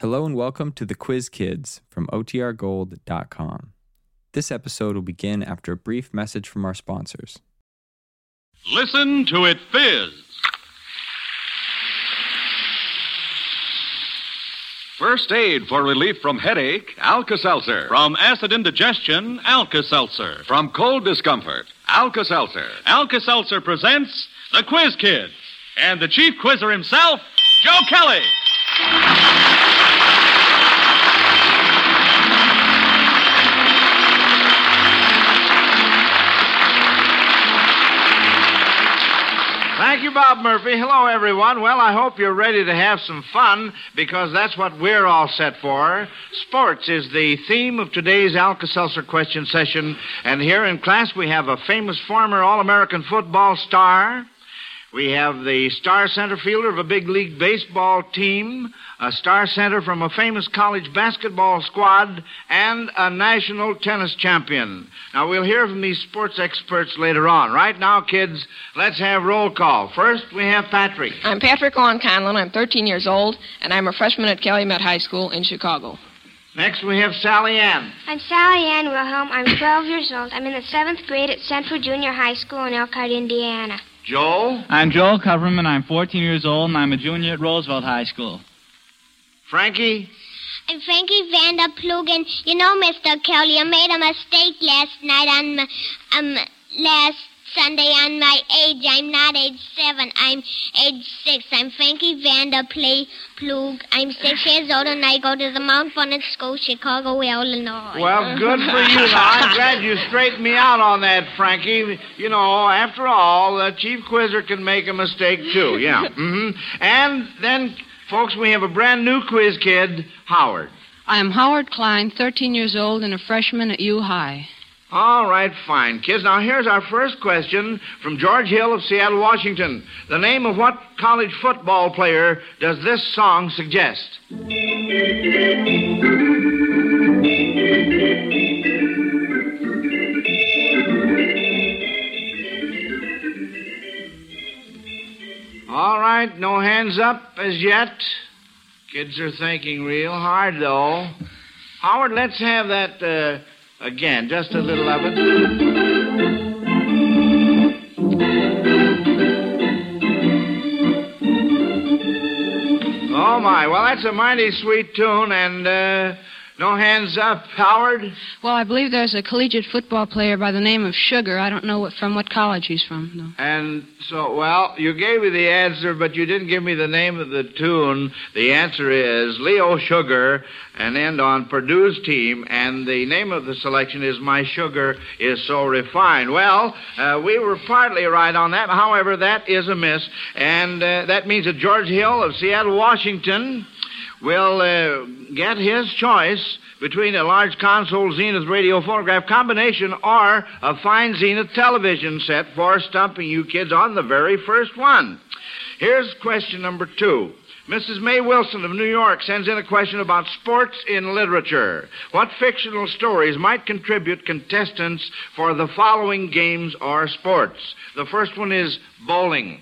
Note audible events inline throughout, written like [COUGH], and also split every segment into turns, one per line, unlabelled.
Hello and welcome to the Quiz Kids from OTRGold.com. This episode will begin after a brief message from our sponsors.
Listen to it fizz. First aid for relief from headache, Alka-Seltzer. From acid indigestion, Alka-Seltzer. From cold discomfort, Alka-Seltzer. Alka-Seltzer presents The Quiz Kids and the chief quizzer himself, Joe Kelly.
Thank you, Bob Murphy. Hello, everyone. Well, I hope you're ready to have some fun because that's what we're all set for. Sports is the theme of today's Alka Seltzer question session. And here in class, we have a famous former All American football star. We have the star center fielder of a big league baseball team, a star center from a famous college basketball squad, and a national tennis champion. Now, we'll hear from these sports experts later on. Right now, kids, let's have roll call. First, we have Patrick.
I'm Patrick Lon Conlon. I'm 13 years old, and I'm a freshman at Calumet High School in Chicago.
Next, we have Sally Ann.
I'm Sally Ann Wilhelm. I'm 12 years old. I'm in the seventh grade at Central Junior High School in Elkhart, Indiana.
Joel.
I'm Joel Kupperman. I'm 14 years old, and I'm a junior at Roosevelt High School.
Frankie.
I'm Frankie Vander Plugen. You know, Mr. Kelly, I made a mistake last night on my, um, last Sunday on my age. I'm not age seven. I'm age six. I'm Frankie Vander Play Plug. I'm six years old and I go to the Mount Vernon School, Chicago, Illinois.
Well, good for you. Now, I'm [LAUGHS] glad you straightened me out on that, Frankie. You know, after all, the chief quizzer can make a mistake, too. Yeah. [LAUGHS] Mm-hmm. And then, folks, we have a brand new quiz kid, Howard.
I am Howard Klein, 13 years old, and a freshman at U High.
All right, fine, kids. Now, here's our first question from George Hill of Seattle, Washington. The name of what college football player does this song suggest? All right, no hands up as yet. Kids are thinking real hard, though. Howard, let's have that uh, again, just a little of it. Oh, my. Well, that's a mighty sweet tune, and uh, no hands up, Howard.
Well, I believe there's a collegiate football player by the name of Sugar. I don't know what, from what college he's from, though.
And so, well, you gave me the answer, but you didn't give me the name of the tune. The answer is Leo Sugar, and end on Purdue's team, and the name of the selection is My Sugar is So Refined. Well, uh, we were partly right on that. However, that is a miss, and uh, that means that George Hill of Seattle, Washington, will uh, get his choice between a large console Zenith radio phonograph combination or a fine Zenith television set for stumping you kids on the very first one. Here's question number two. Mrs. May Wilson of New York sends in a question about sports in literature. What fictional stories might contribute contestants for the following games or sports? The first one is bowling.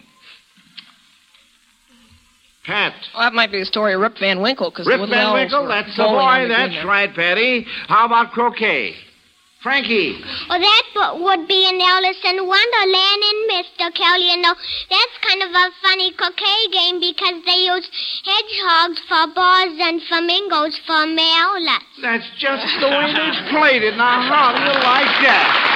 Pat.
Well, that might be the story of Rip Van Winkle, because
Rip Van Winkle, that's the boy. That's right, Patty. How about croquet? Frankie.
Well, that bo- would be in Alice in Wonderland and Mr. Kelly. You know, that's kind of a funny croquet game because they use hedgehogs for balls and flamingos for mallards.
That's just the way they played it. Now, how do you like that?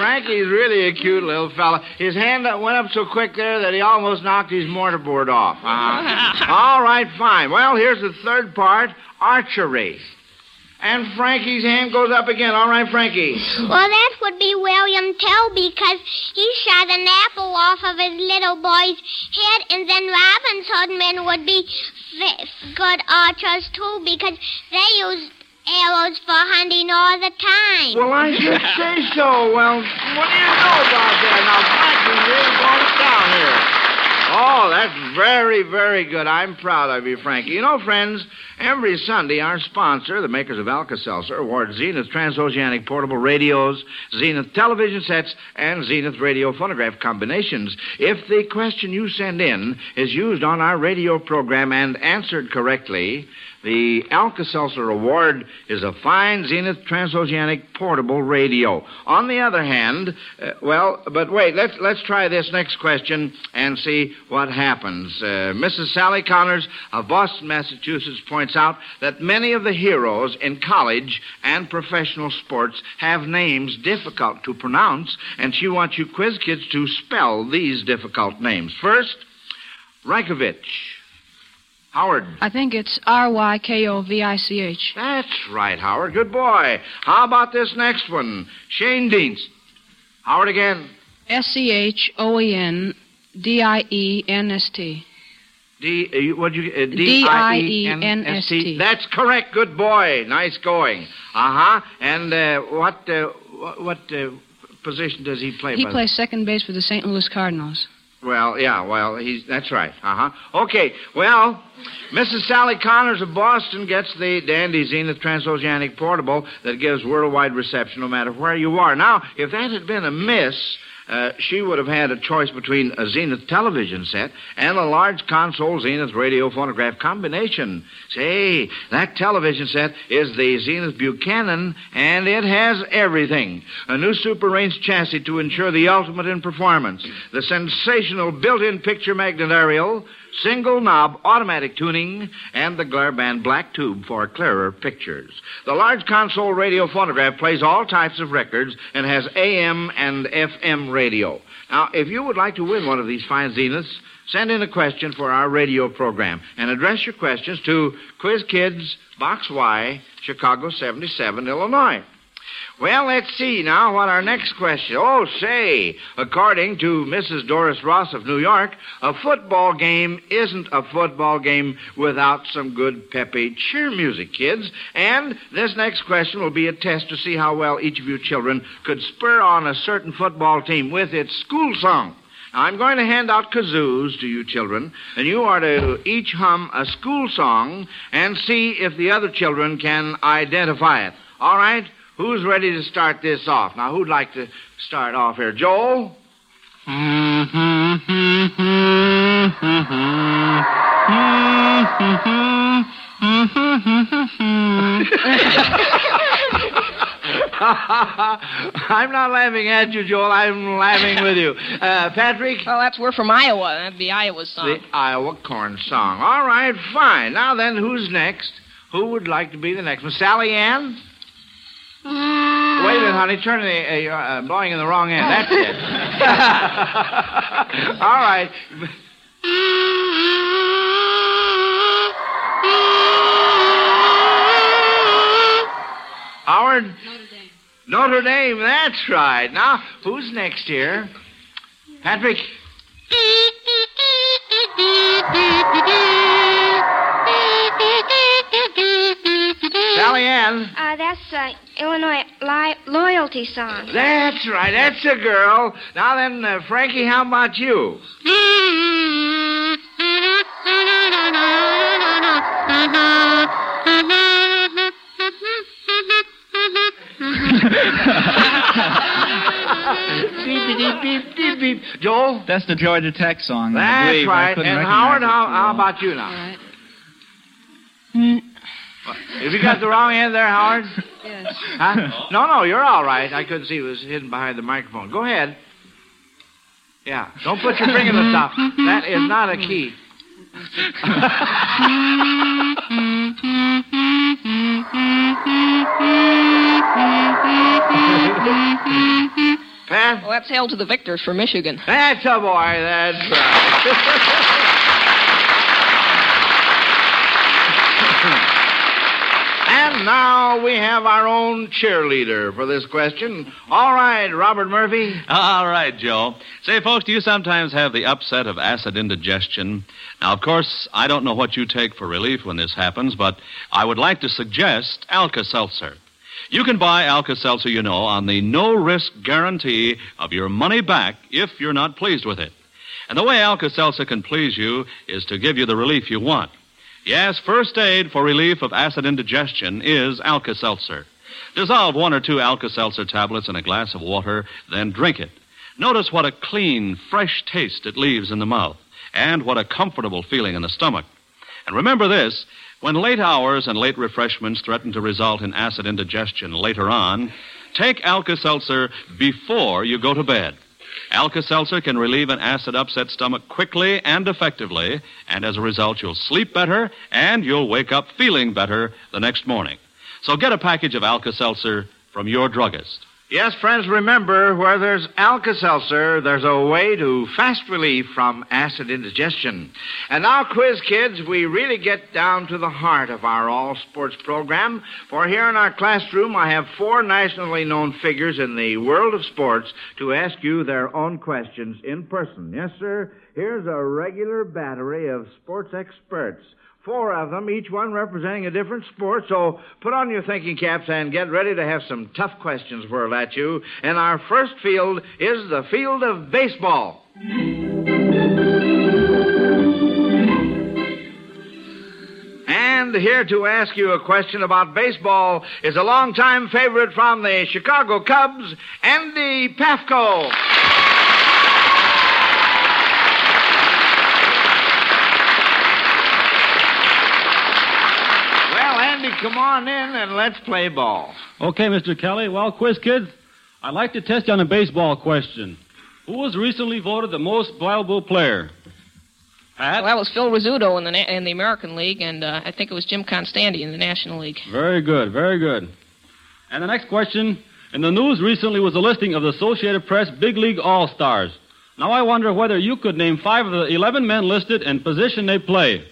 Frankie's really a cute little fella. His hand went up so quick there that he almost knocked his mortarboard off. Uh-huh. [LAUGHS] All right, fine. Well, here's the third part archery. And Frankie's hand goes up again. All right, Frankie.
Well, that would be William Tell because he shot an apple off of his little boy's head, and then Robin's Hoodmen would be f- good archers too because they use arrows for hunting all the time.
Well, I should [LAUGHS] say so. Well, what do you know about that? Now, Frankie really brought it down here. Oh, Oh, that's very, very good. I'm proud of you, Frankie. You know, friends, every Sunday, our sponsor, the makers of Alka-Seltzer, awards Zenith transoceanic portable radios, Zenith television sets, and Zenith radio phonograph combinations. If the question you send in is used on our radio program and answered correctly, the Alka-Seltzer Award is a fine Zenith transoceanic portable radio. On the other hand, uh, well, but wait, let's let's try this next question and see what happens. Uh, Mrs. Sally Connors of Boston, Massachusetts points out that many of the heroes in college and professional sports have names difficult to pronounce, and she wants you quiz kids to spell these difficult names. First, Rykovich. Howard.
I think it's R Y K O V I C H.
That's right, Howard. Good boy. How about this next one? Schoendienst. Howard again.
S C H O E N D I E N S T.
D. Uh, what'd you? Uh,
D-I-E-N-S-T.
That's correct. Good boy. Nice going. Uh huh. And uh, what? Uh, what? what uh, position does he play?
He plays second base for the St. Louis Cardinals.
Well, yeah, well, he's that's right. Uh huh. Okay. Well, Mrs. Sally Connors of Boston gets the Dandy Zenith Transoceanic Portable that gives worldwide reception no matter where you are. Now, if that had been a miss, uh, she would have had a choice between a Zenith television set and a large console Zenith radio phonograph combination. Say, that television set is the Zenith Buchanan, and it has everything. A new super range chassis to ensure the ultimate in performance. The sensational built-in picture magnet aerial, single knob automatic tuning, and the glare band black tube for clearer pictures. The large console radio phonograph plays all types of records and has AM and FM radio. Now, if you would like to win one of these fine Zeniths, send in a question for our radio program and address your questions to Quiz Kids, Box Y, Chicago 77, Illinois. Well, let's see now what our next question. Oh, say, according to Mrs. Doris Ross of New York, a football game isn't a football game without some good peppy cheer music, kids. And this next question will be a test to see how well each of you children could spur on a certain football team with its school song. Now, I'm going to hand out kazoos to you children, and you are to each hum a school song and see if the other children can identify it. All right? Who's ready to start this off? Now, who'd like to start off here? Joel? [LAUGHS] I'm not laughing at you, Joel. I'm laughing with you. Uh, Patrick?
Well, that's we're from Iowa. That'd be Iowa's song.
The Iowa corn song. All right, fine. Now then, who's next? Who would like to be the next? Miss Sally Ann? Wait a minute, honey. Turn the, uh, uh, blowing in the wrong end. That's it. [LAUGHS] All right. Howard?
Notre Dame.
Notre Dame, that's right. Now, who's next here? Patrick? [LAUGHS] Sally Ann?
Uh, that's uh, Illinois li- loyalty song.
That's right, that's a girl. Now then, uh, Frankie, how about you? beep, beep, beep, beep, beep. Joel?
That's the Georgia Tech song.
That's right. And Howard, how, how about you
All
now?
right.
Have you got the wrong end there, Howard?
Yes.
Huh? No, no, you're all right. I couldn't see it was hidden behind the microphone. Go ahead. Yeah. Don't put your finger in the top. That is not a key. Pat?
Well, that's Hail to the Victors for Michigan.
That's a boy. That's right. [LAUGHS] and now we have our own cheerleader for this question. All right, Robert Murphy.
All right, Joe. Say, folks, do you sometimes have the upset of acid indigestion? Now, of course, I don't know what you take for relief when this happens, but I would like to suggest Alka Seltzer. You can buy Alka Seltzer, you know, on the no risk guarantee of your money back if you're not pleased with it. And the way Alka Seltzer can please you is to give you the relief you want. Yes, first aid for relief of acid indigestion is Alka Seltzer. Dissolve one or two Alka Seltzer tablets in a glass of water, then drink it. Notice what a clean, fresh taste it leaves in the mouth, and what a comfortable feeling in the stomach. And remember this when late hours and late refreshments threaten to result in acid indigestion later on, take Alka Seltzer before you go to bed. Alka Seltzer can relieve an acid upset stomach quickly and effectively, and as a result, you'll sleep better and you'll wake up feeling better the next morning. So get a package of Alka Seltzer from your druggist.
Yes, friends, remember where there's Alka Seltzer, there's a way to fast relief from acid indigestion. And now, quiz kids, we really get down to the heart of our all sports program. For here in our classroom, I have four nationally known figures in the world of sports to ask you their own questions in person. Yes, sir. Here's a regular battery of sports experts. Four of them, each one representing a different sport. So put on your thinking caps and get ready to have some tough questions whirled at you. And our first field is the field of baseball. And here to ask you a question about baseball is a longtime favorite from the Chicago Cubs, Andy Pafko. Well, Andy, come on in and let's play ball.
Okay, Mr. Kelly. Well, quiz kids, I'd like to test you on a baseball question. Who was recently voted the most valuable player? Pat?
Well, that was Phil Rizzuto in the na- in the American League, and uh, I think it was Jim Konstanty in the National League.
Very good, very good. And the next question. In the news recently was a listing of the Associated Press Big League All Stars. Now I wonder whether you could name five of the 11 men listed and position they play.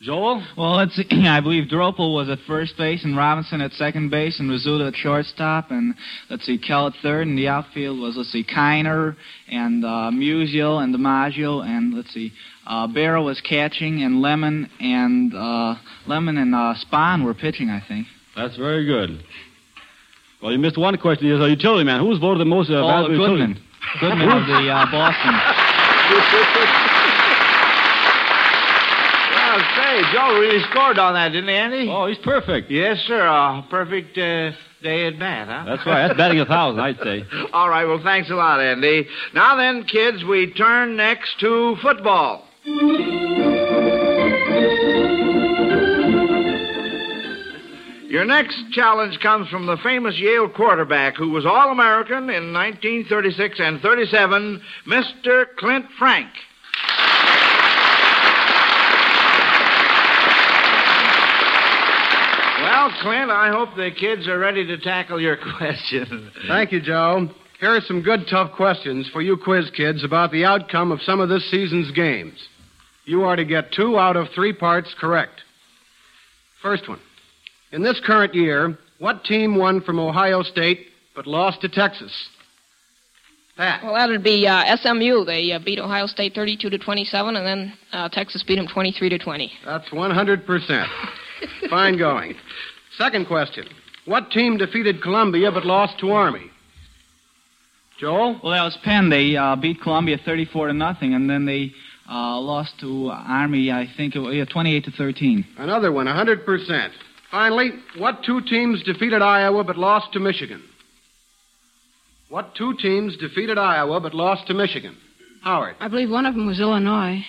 Joel?
Well, let's see. [CLEARS THROAT] I believe Dropel was at first base and Robinson at second base and Rizzuto at shortstop. And let's see, Kell at third. And the outfield was, let's see, Kiner and uh, Musial and DiMaggio. And let's see, uh, Berra was catching and Lemon and uh, Lemon and uh, Spahn were pitching, I think.
That's very good. Well, you missed one question. Here's a utility man. Who was voted the most uh,
Oh, Goodman.
utility?
Goodman of the uh, Boston. [LAUGHS]
Well, say, Joe really scored on that, didn't he, Andy?
Oh, he's perfect.
Yes, sir. A perfect uh, day at bat, huh?
That's right. That's batting a thousand, I'd say. [LAUGHS]
All right, well, thanks a lot, Andy. Now then, kids, we turn next to football. Your next challenge comes from the famous Yale quarterback who was All American in 1936 and 37, Mr. Clint Frank. Well, Clint, I hope the kids are ready to tackle your [LAUGHS] question.
Thank you, Joe. Here are some good, tough questions for you quiz kids about the outcome of some of this season's games. You are to get two out of three parts correct. First one. In this current year, what team won from Ohio State but lost to Texas? Pat.
Well, that would be uh, SMU. They uh, beat Ohio State 32 to 27, and then uh, Texas beat them 23 to 20.
That's 100%. [LAUGHS] Fine going. Second question. What team defeated Columbia but lost to Army? Joel?
Well, that was Penn. They uh, beat Columbia 34 to nothing, and then they uh, lost to Army, I think, it was, yeah, 28 to 13.
Another one, 100%. Finally, what two teams defeated Iowa but lost to Michigan? What two teams defeated Iowa but lost to Michigan? Howard.
I believe one of them was Illinois.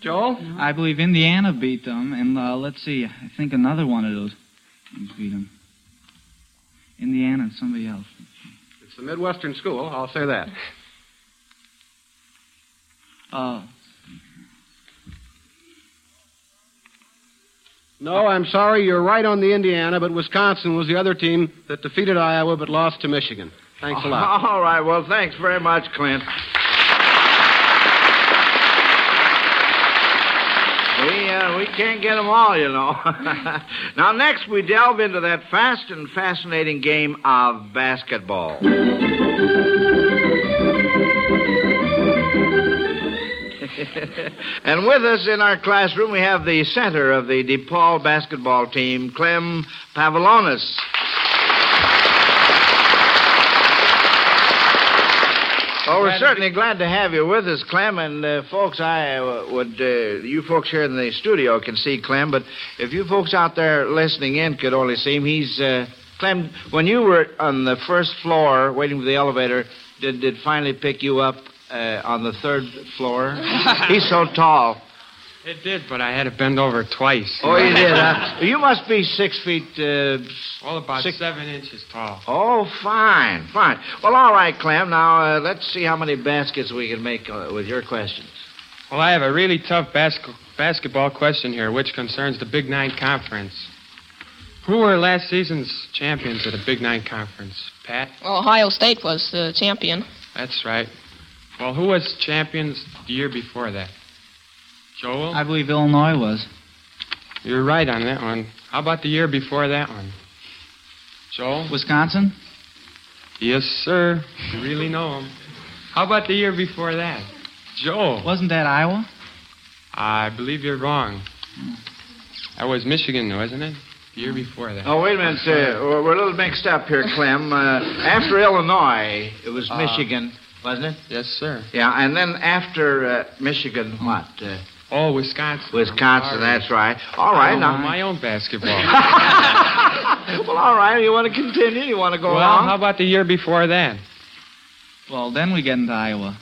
Joel?
I believe Indiana beat them, and uh, let's see, I think another one of those teams beat them. Indiana and somebody else.
It's the Midwestern School, I'll say that.
Uh,
No, I'm sorry, you're right on the Indiana, but Wisconsin was the other team that defeated Iowa but lost to Michigan. Thanks a lot. [LAUGHS]
All right, well, thanks very much, Clint. We, can't get them all, you know. [LAUGHS] now, next, we delve into that fast and fascinating game of basketball. [LAUGHS] and with us in our classroom, we have the center of the DePaul basketball team, Clem Pavlonis. Well, we're
Glad to
certainly glad to have you with us, Clem. And uh, folks, I uh, would uh, you folks here in the studio can see Clem, but if you folks out there listening in could only see him, he's uh, Clem. When you were on the first floor waiting for the elevator, did did finally pick you up uh, on the third floor? [LAUGHS] he's so tall.
It did, but I had to bend over twice.
Oh, you did. Huh? [LAUGHS] You must be six feet. Uh,
Well, about
Six-
seven inches tall.
Oh, fine, fine. Well, all right, Clem. Now uh, let's see how many baskets we can make uh, with your questions.
Well, I have a really tough bas- basketball question here, which concerns the Big Nine Conference. Who were last season's champions of the Big Nine Conference? Pat?
Well, Ohio State was the champion.
That's right. Well, who was champions the year before that? Joel?
I believe Illinois was.
You're right on that one. How about the year before that one? Joel?
Wisconsin?
Yes, sir. You really know him. How about the year before that? Joel?
Wasn't that Iowa?
I believe you're wrong. That was Michigan, wasn't it? The year before that.
Oh, wait a minute. Uh, we're we're a little mixed up here, Clem. Uh, after Illinois, it was
Uh,
Michigan, wasn't it?
Yes, sir.
Yeah, and then after uh, Michigan, what?
Oh, Wisconsin.
Wisconsin, that's right. All right,
I
now.
know my own basketball. [LAUGHS]
well, all right. You want to continue? You want to go
well,
on?
how about the year before that?
Well, then we get into Iowa.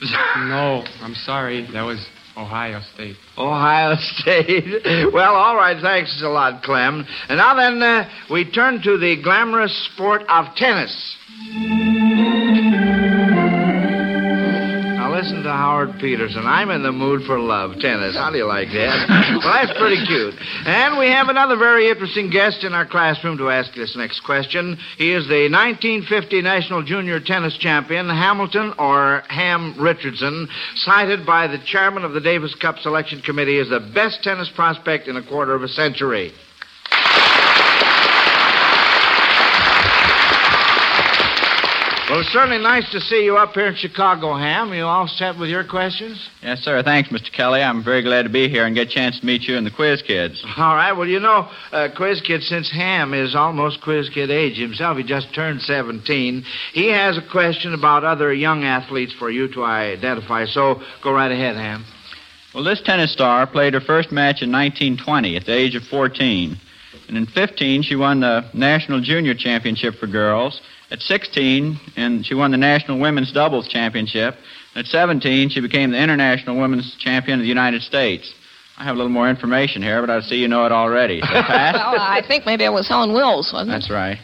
[LAUGHS]
no, I'm sorry. That was Ohio State.
Ohio [LAUGHS] State. well, all right. Thanks a lot, Clem. And now then, uh, we turn to the glamorous sport of tennis. To Howard Peterson. I'm in the mood for love. Tennis. How do you like that? [LAUGHS] well, that's pretty cute. And we have another very interesting guest in our classroom to ask this next question. He is the 1950 National Junior Tennis Champion, Hamilton or Ham Richardson, cited by the chairman of the Davis Cup Selection Committee as the best tennis prospect in a quarter of a century. Well, it's certainly nice to see you up here in Chicago, Ham. You all set with your questions?
Yes, sir. Thanks, Mr. Kelly. I'm very glad to be here and get a chance to meet you and the quiz kids.
All right. Well, you know, uh, Quiz Kid, since Ham is almost Quiz Kid age himself, he just turned 17, he has a question about other young athletes for you to identify. So go right ahead, Ham.
Well, this tennis star played her first match in 1920 at the age of 14. And in 15, she won the National Junior Championship for girls. At 16, and she won the National Women's Doubles Championship. At 17, she became the International Women's Champion of the United States. I have a little more information here, but I see you know it already. So, [LAUGHS]
well, I think maybe it was Helen Wills, wasn't it?
That's right.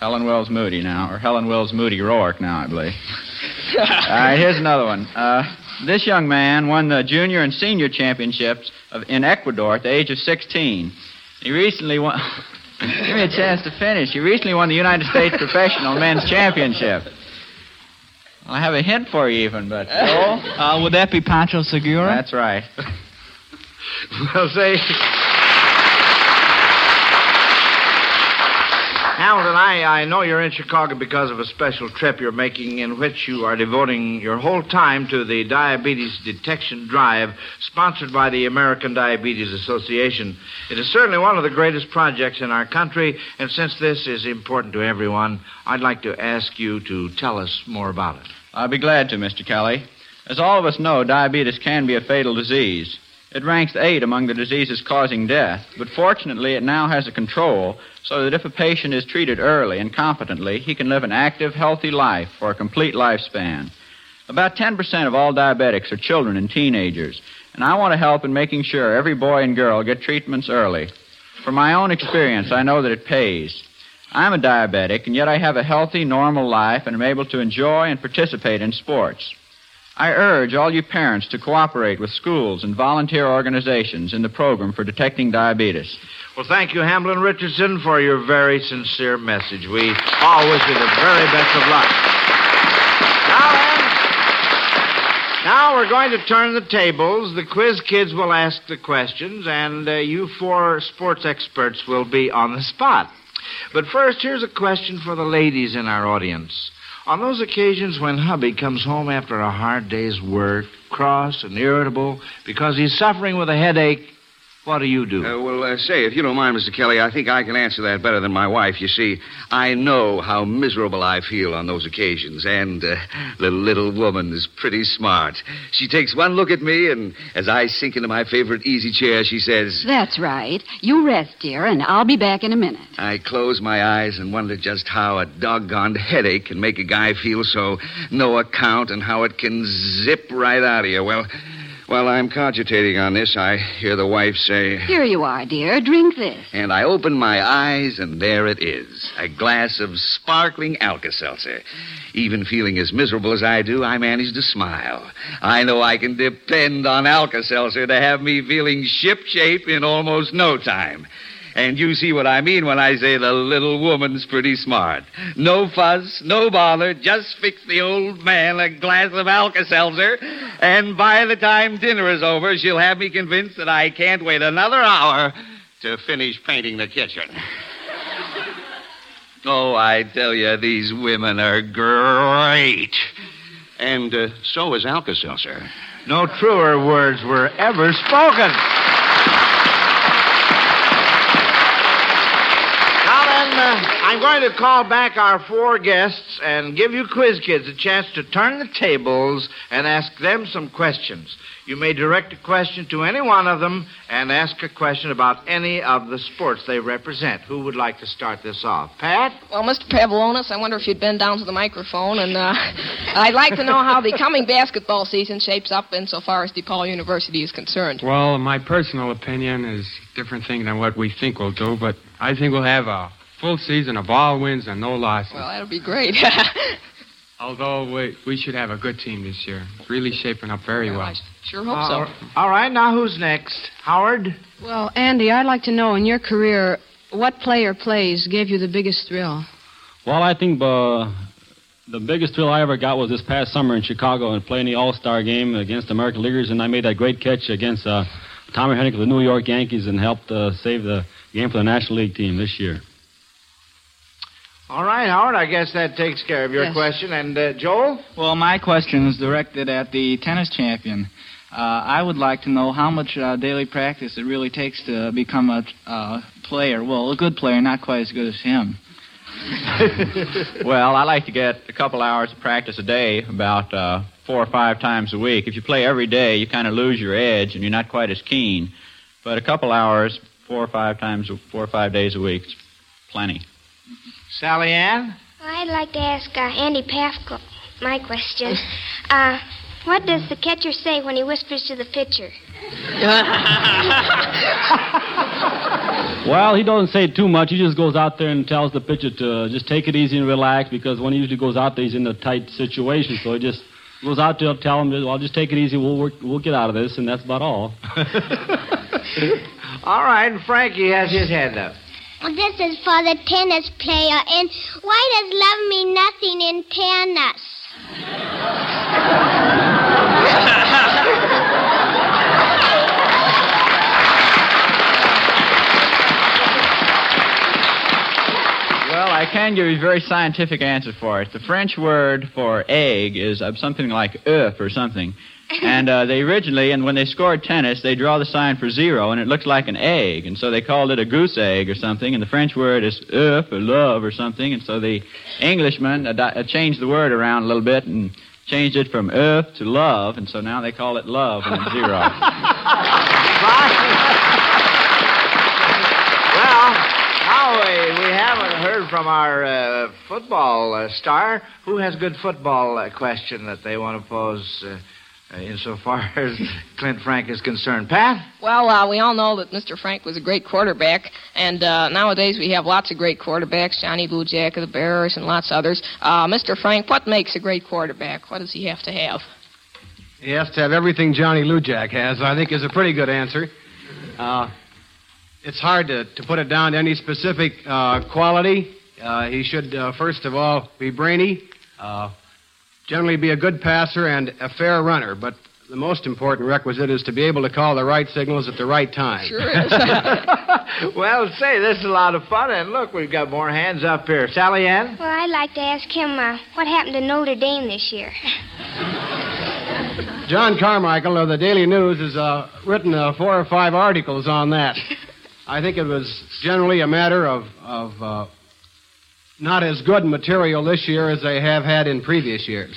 Helen Wills Moody now, or Helen Wills Moody Roark now, I believe. [LAUGHS] All right, here's another one. Uh, this young man won the junior and senior championships of, in Ecuador at the age of 16. He recently won. [LAUGHS] Give me a chance to finish. You recently won the United States Professional Men's Championship. I have a hint for you, even, but? [LAUGHS]
Uh, would that be Pancho Segura?
That's right. [LAUGHS]
well, say. Hamilton, I, I know you're in Chicago because of a special trip you're making in which you are devoting your whole time to the Diabetes Detection Drive sponsored by the American Diabetes Association. It is certainly one of the greatest projects in our country, and since this is important to everyone, I'd like to ask you to tell us more about it.
I'll be glad to, Mr. Kelly. As all of us know, diabetes can be a fatal disease. It ranks eight among the diseases causing death, but fortunately it now has a control so that if a patient is treated early and competently, he can live an active, healthy life for a complete lifespan. About 10% of all diabetics are children and teenagers, and I want to help in making sure every boy and girl get treatments early. From my own experience, I know that it pays. I'm a diabetic, and yet I have a healthy, normal life and am able to enjoy and participate in sports. I urge all you parents to cooperate with schools and volunteer organizations in the program for detecting diabetes.
Well, thank you, Hamlin Richardson, for your very sincere message. We wish you the very best of luck. Now now we're going to turn the tables. The quiz kids will ask the questions, and uh, you four sports experts will be on the spot. But first, here's a question for the ladies in our audience. On those occasions when hubby comes home after a hard day's work, cross and irritable because he's suffering with a headache, What do you do?
Uh, well, uh, say, if you don't mind, Mr. Kelly, I think I can answer that better than my wife. You see, I know how miserable I feel on those occasions, and uh, the little woman is pretty smart. She takes one look at me, and as I sink into my favorite easy chair, she says,
That's right. You rest, dear, and I'll be back in a minute.
I close my eyes and wonder just how a doggone headache can make a guy feel so no account and how it can zip right out of you. Well, while I'm cogitating on this, I hear the wife say,
Here you are, dear. Drink this.
and I open my eyes, and there it is a glass of sparkling Alka Seltzer. Even feeling as miserable as I do, I manage to smile. I know I can depend on Alka Seltzer to have me feeling shipshape in almost no time. And you see what I mean when I say the little woman's pretty smart. No fuss, no bother, just fix the old man a glass of Alka Seltzer, and by the time dinner is over, she'll have me convinced that I can't wait another hour to finish painting the kitchen. [LAUGHS] Oh, I tell you, these women are great. And uh, so is Alka Seltzer.
No truer words were ever spoken. Now then, uh, I'm going to call back our four guests and give you quiz kids a chance to turn the tables and ask them some questions. You may direct a question to any one of them and ask a question about any of the sports they represent. Who would like to start this off? Pat?
Well, Mr. Pavlonis, I wonder if you'd bend down to the microphone, and uh, [LAUGHS] I'd like to know how the coming basketball season shapes up insofar as DePaul University is concerned.
Well, my personal opinion is a different thing than what we think we'll do, but I think we'll have a full season of all wins and no losses.
Well, that'll be great. [LAUGHS]
Although we, we should have a good team this year. It's really shaping up very well.
sure hope
All-
so.
All right, now who's next? Howard?
Well, Andy, I'd like to know in your career what player plays gave you the biggest thrill.
Well, I think uh, the biggest thrill I ever got was this past summer in Chicago and playing the All Star game against the American Leaguers, and I made that great catch against uh, Tommy Henrich of the New York Yankees and helped uh, save the game for the National League team this year.
All right, Howard, I guess that takes care of your
Yes.
question. And uh, Joel?
Well, my question is directed at the tennis champion. Uh, I would like to know how much uh, daily practice it really takes to become a uh, player. Well, a good player, not quite as good as him. [LAUGHS]
well, I like to get a couple hours of practice a day, about uh, four or five times a week. If you play every day, you kind of lose your edge and you're not quite as keen. But a couple hours, four or five times, four or five days a week, is plenty.
Sally Ann?
I'd like to ask uh, Andy Pafko my question. [LAUGHS] Uh, what does the catcher say when he whispers to the pitcher? [LAUGHS]
Well, he doesn't say too much. He just goes out there and tells the pitcher to just take it easy and relax because when he usually goes out there, he's in a tight situation. So he just goes out there, tell him, "Well, just take it easy. We'll work, we'll get out of this," and that's about all. [LAUGHS]
All right, and Frankie has his hand up.
This is for the tennis player. And why does love mean nothing in tennis?
Well, I can give you a very scientific answer for it. The French word for egg is something like œuf or something. [LAUGHS] And uh, they originally, and when they scored tennis, they draw the sign for zero, and it looks like an egg, and so they called it a goose egg or something. And the French word is œuf or love or something, and so the Englishman ad- uh, changed the word around a little bit and changed it from œuf to love, and so now they call it love and it's zero. [LAUGHS]
Well, now uh, we haven't heard from our uh, football uh, star. Who has a good football uh, question that they want to pose uh, insofar [LAUGHS] as Clint Frank is concerned? Pat?
Well, uh, we all know that Mr. Frank was a great quarterback, and uh, nowadays we have lots of great quarterbacks, Johnny Lujack of the Bears and lots of others. Uh, Mr. Frank, what makes a great quarterback? What does he have to have?
He has to have everything Johnny Lujack has, I think is a pretty good answer. Uh, it's hard to, to put it down to any specific uh, quality. Uh, he should, uh, first of all, be brainy, uh, generally be a good passer, and a fair runner. But the most important requisite is to be able to call the right signals at the right time.
Sure [LAUGHS] is. [LAUGHS]
well, say, this is a lot of fun, and look, we've got more hands up here. Sally Ann?
Well, I'd like to ask him uh, what happened to Notre Dame this year. [LAUGHS]
John Carmichael of the Daily News has uh, written uh, four or five articles on that. I think it was generally a matter of, of uh, not as good material this year as they have had in previous years.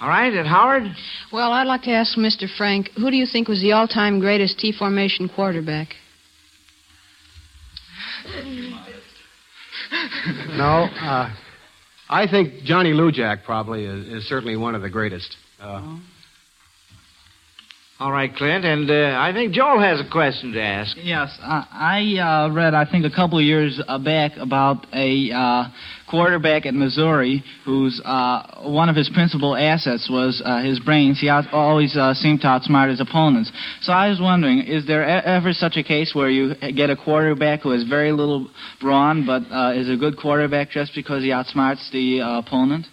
All right, and Howard?
Well, I'd like to ask Mr. Frank, who do you think was the all-time greatest T formation quarterback? [LAUGHS]
No, uh, I think Johnny Lujack probably is, is certainly one of the greatest. Uh,
All right, Clint, and uh, I think Joel has a question to ask.
Yes, I, I uh, read, I think, a couple of years uh, back about a uh, quarterback at Missouri whose uh, one of his principal assets was uh, his brains. He out- always uh, seemed to outsmart his opponents. So I was wondering, is there e- ever such a case where you get a quarterback who has very little brawn but uh, is a good quarterback just because he outsmarts the uh, opponent?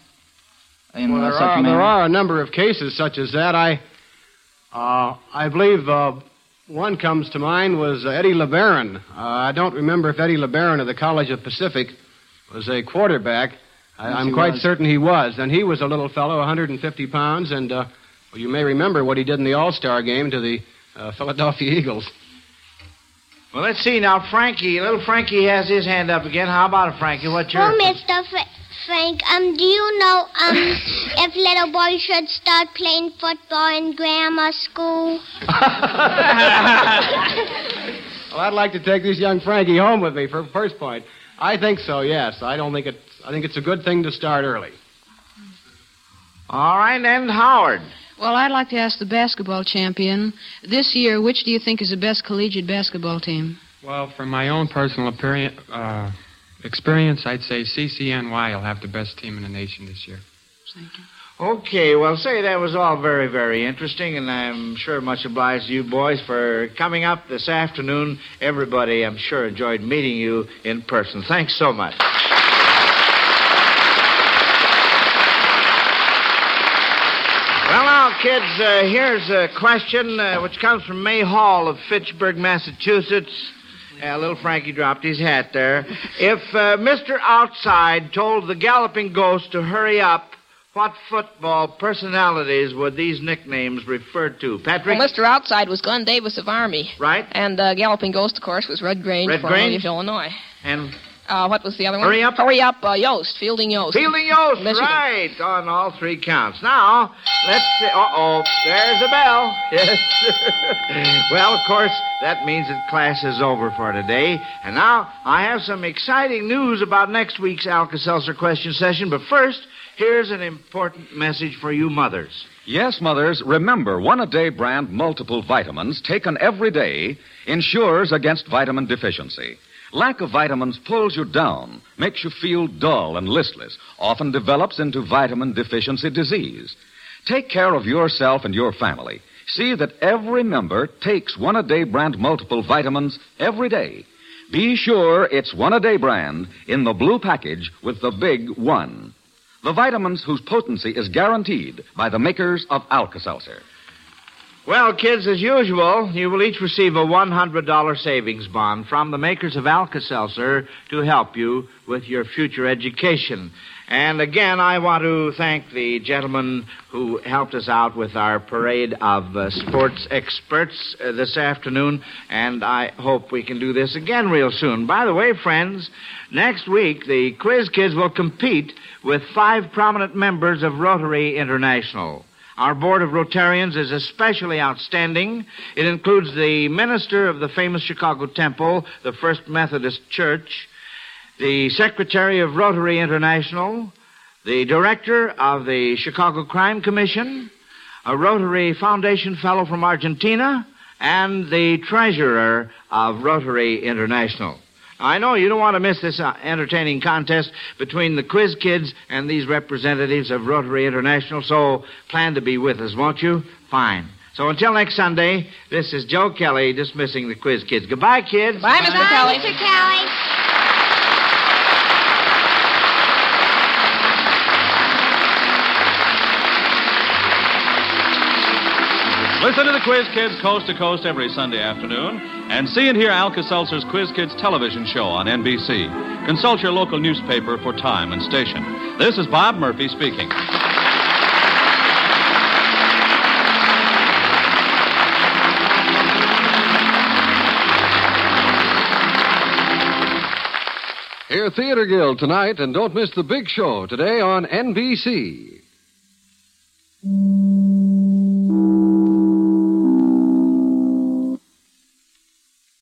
In
well, there are, there are a number of cases such as that. I, uh, I believe uh, one comes to mind was uh, Eddie LeBaron. Uh, I don't remember if Eddie LeBaron of the College of Pacific was a quarterback. I, I'm quite
was.
certain he was. And he was a little fellow, 150 pounds, and uh, well, you may remember what he did in the All-Star game to the uh, Philadelphia [LAUGHS] Eagles.
Well, let's see now. Frankie, little Frankie has his hand up again. How about it, Frankie? What's your...
Oh, Mr. Fra- Frank, um, do you know, um, [LAUGHS] if little boys should start playing football in grammar school? [LAUGHS]
Well, I'd like to take this young Frankie home with me for first point. I think so. Yes, I don't think it. I think it's a good thing to start early.
All right, and Howard.
Well, I'd like to ask the basketball champion, this year, which do you think is the best collegiate basketball team?
Well, from my own personal appearance, uh, experience, I'd say CCNY will have the best team in the nation this year. Thank you.
Okay, well, say that was all very, very interesting, and I'm sure much obliged to you boys for coming up this afternoon. Everybody, I'm sure, enjoyed meeting you in person. Thanks so much. Well, now, kids, uh, here's a question uh, which comes from May Hall of Fitchburg, Massachusetts. Uh, little Frankie dropped his hat there. If uh, Mr. Outside told the galloping ghost to hurry up, what football personalities would these nicknames refer to? Patrick?
Well, Mr. Outside was Glenn Davis of Army.
Right.
And uh, Galloping Ghost, of course, was Red Grange,
Red
formerly
Grange?
of Illinois.
And
Uh, what was the other one?
Hurry up.
Hurry up, uh, Yost, Fielding Yost.
Fielding Yost,
Michigan.
right, on all three counts. Now, let's see. Uh-oh, there's a bell. [LAUGHS] Yes. [LAUGHS] well, of course, that means that class is over for today. And now, I have some exciting news about next week's Alka-Seltzer question session. But first, here's an important message for you mothers.
Yes, mothers, remember one a day brand multiple vitamins taken every day ensures against vitamin deficiency. Lack of vitamins pulls you down, makes you feel dull and listless, often develops into vitamin deficiency disease. Take care of yourself and your family. See that every member takes one a day brand multiple vitamins every day. Be sure it's one a day brand in the blue package with the big one. The vitamins whose potency is guaranteed by the makers of Alka Seltzer.
Well, kids, as usual, you will each receive a $100 savings bond from the makers of Alka-Seltzer to help you with your future education. And again, I want to thank the gentleman who helped us out with our parade of uh, sports experts uh, this afternoon, and I hope we can do this again real soon. By the way, friends, next week the Quiz Kids will compete with five prominent members of Rotary International. Our Board of Rotarians is especially outstanding. It includes the minister of the famous Chicago Temple, the First Methodist Church, the secretary of Rotary International, the director of the Chicago Crime Commission, a Rotary Foundation fellow from Argentina, and the treasurer of Rotary International. I know you don't want to miss this uh, entertaining contest between the quiz kids and these representatives of Rotary International, so plan to be with us, won't you? Fine. So until next Sunday, this is Joe Kelly dismissing the quiz kids. Goodbye, kids.
Bye, Mr. Kelly.
Mr. Kelly.
Listen to the Quiz Kids coast to coast every Sunday afternoon and see and hear Alka Seltzer's Quiz Kids television show on NBC. Consult your local newspaper for time and station. This is Bob Murphy speaking.
Hear Theater Guild tonight and don't miss the big show today on NBC.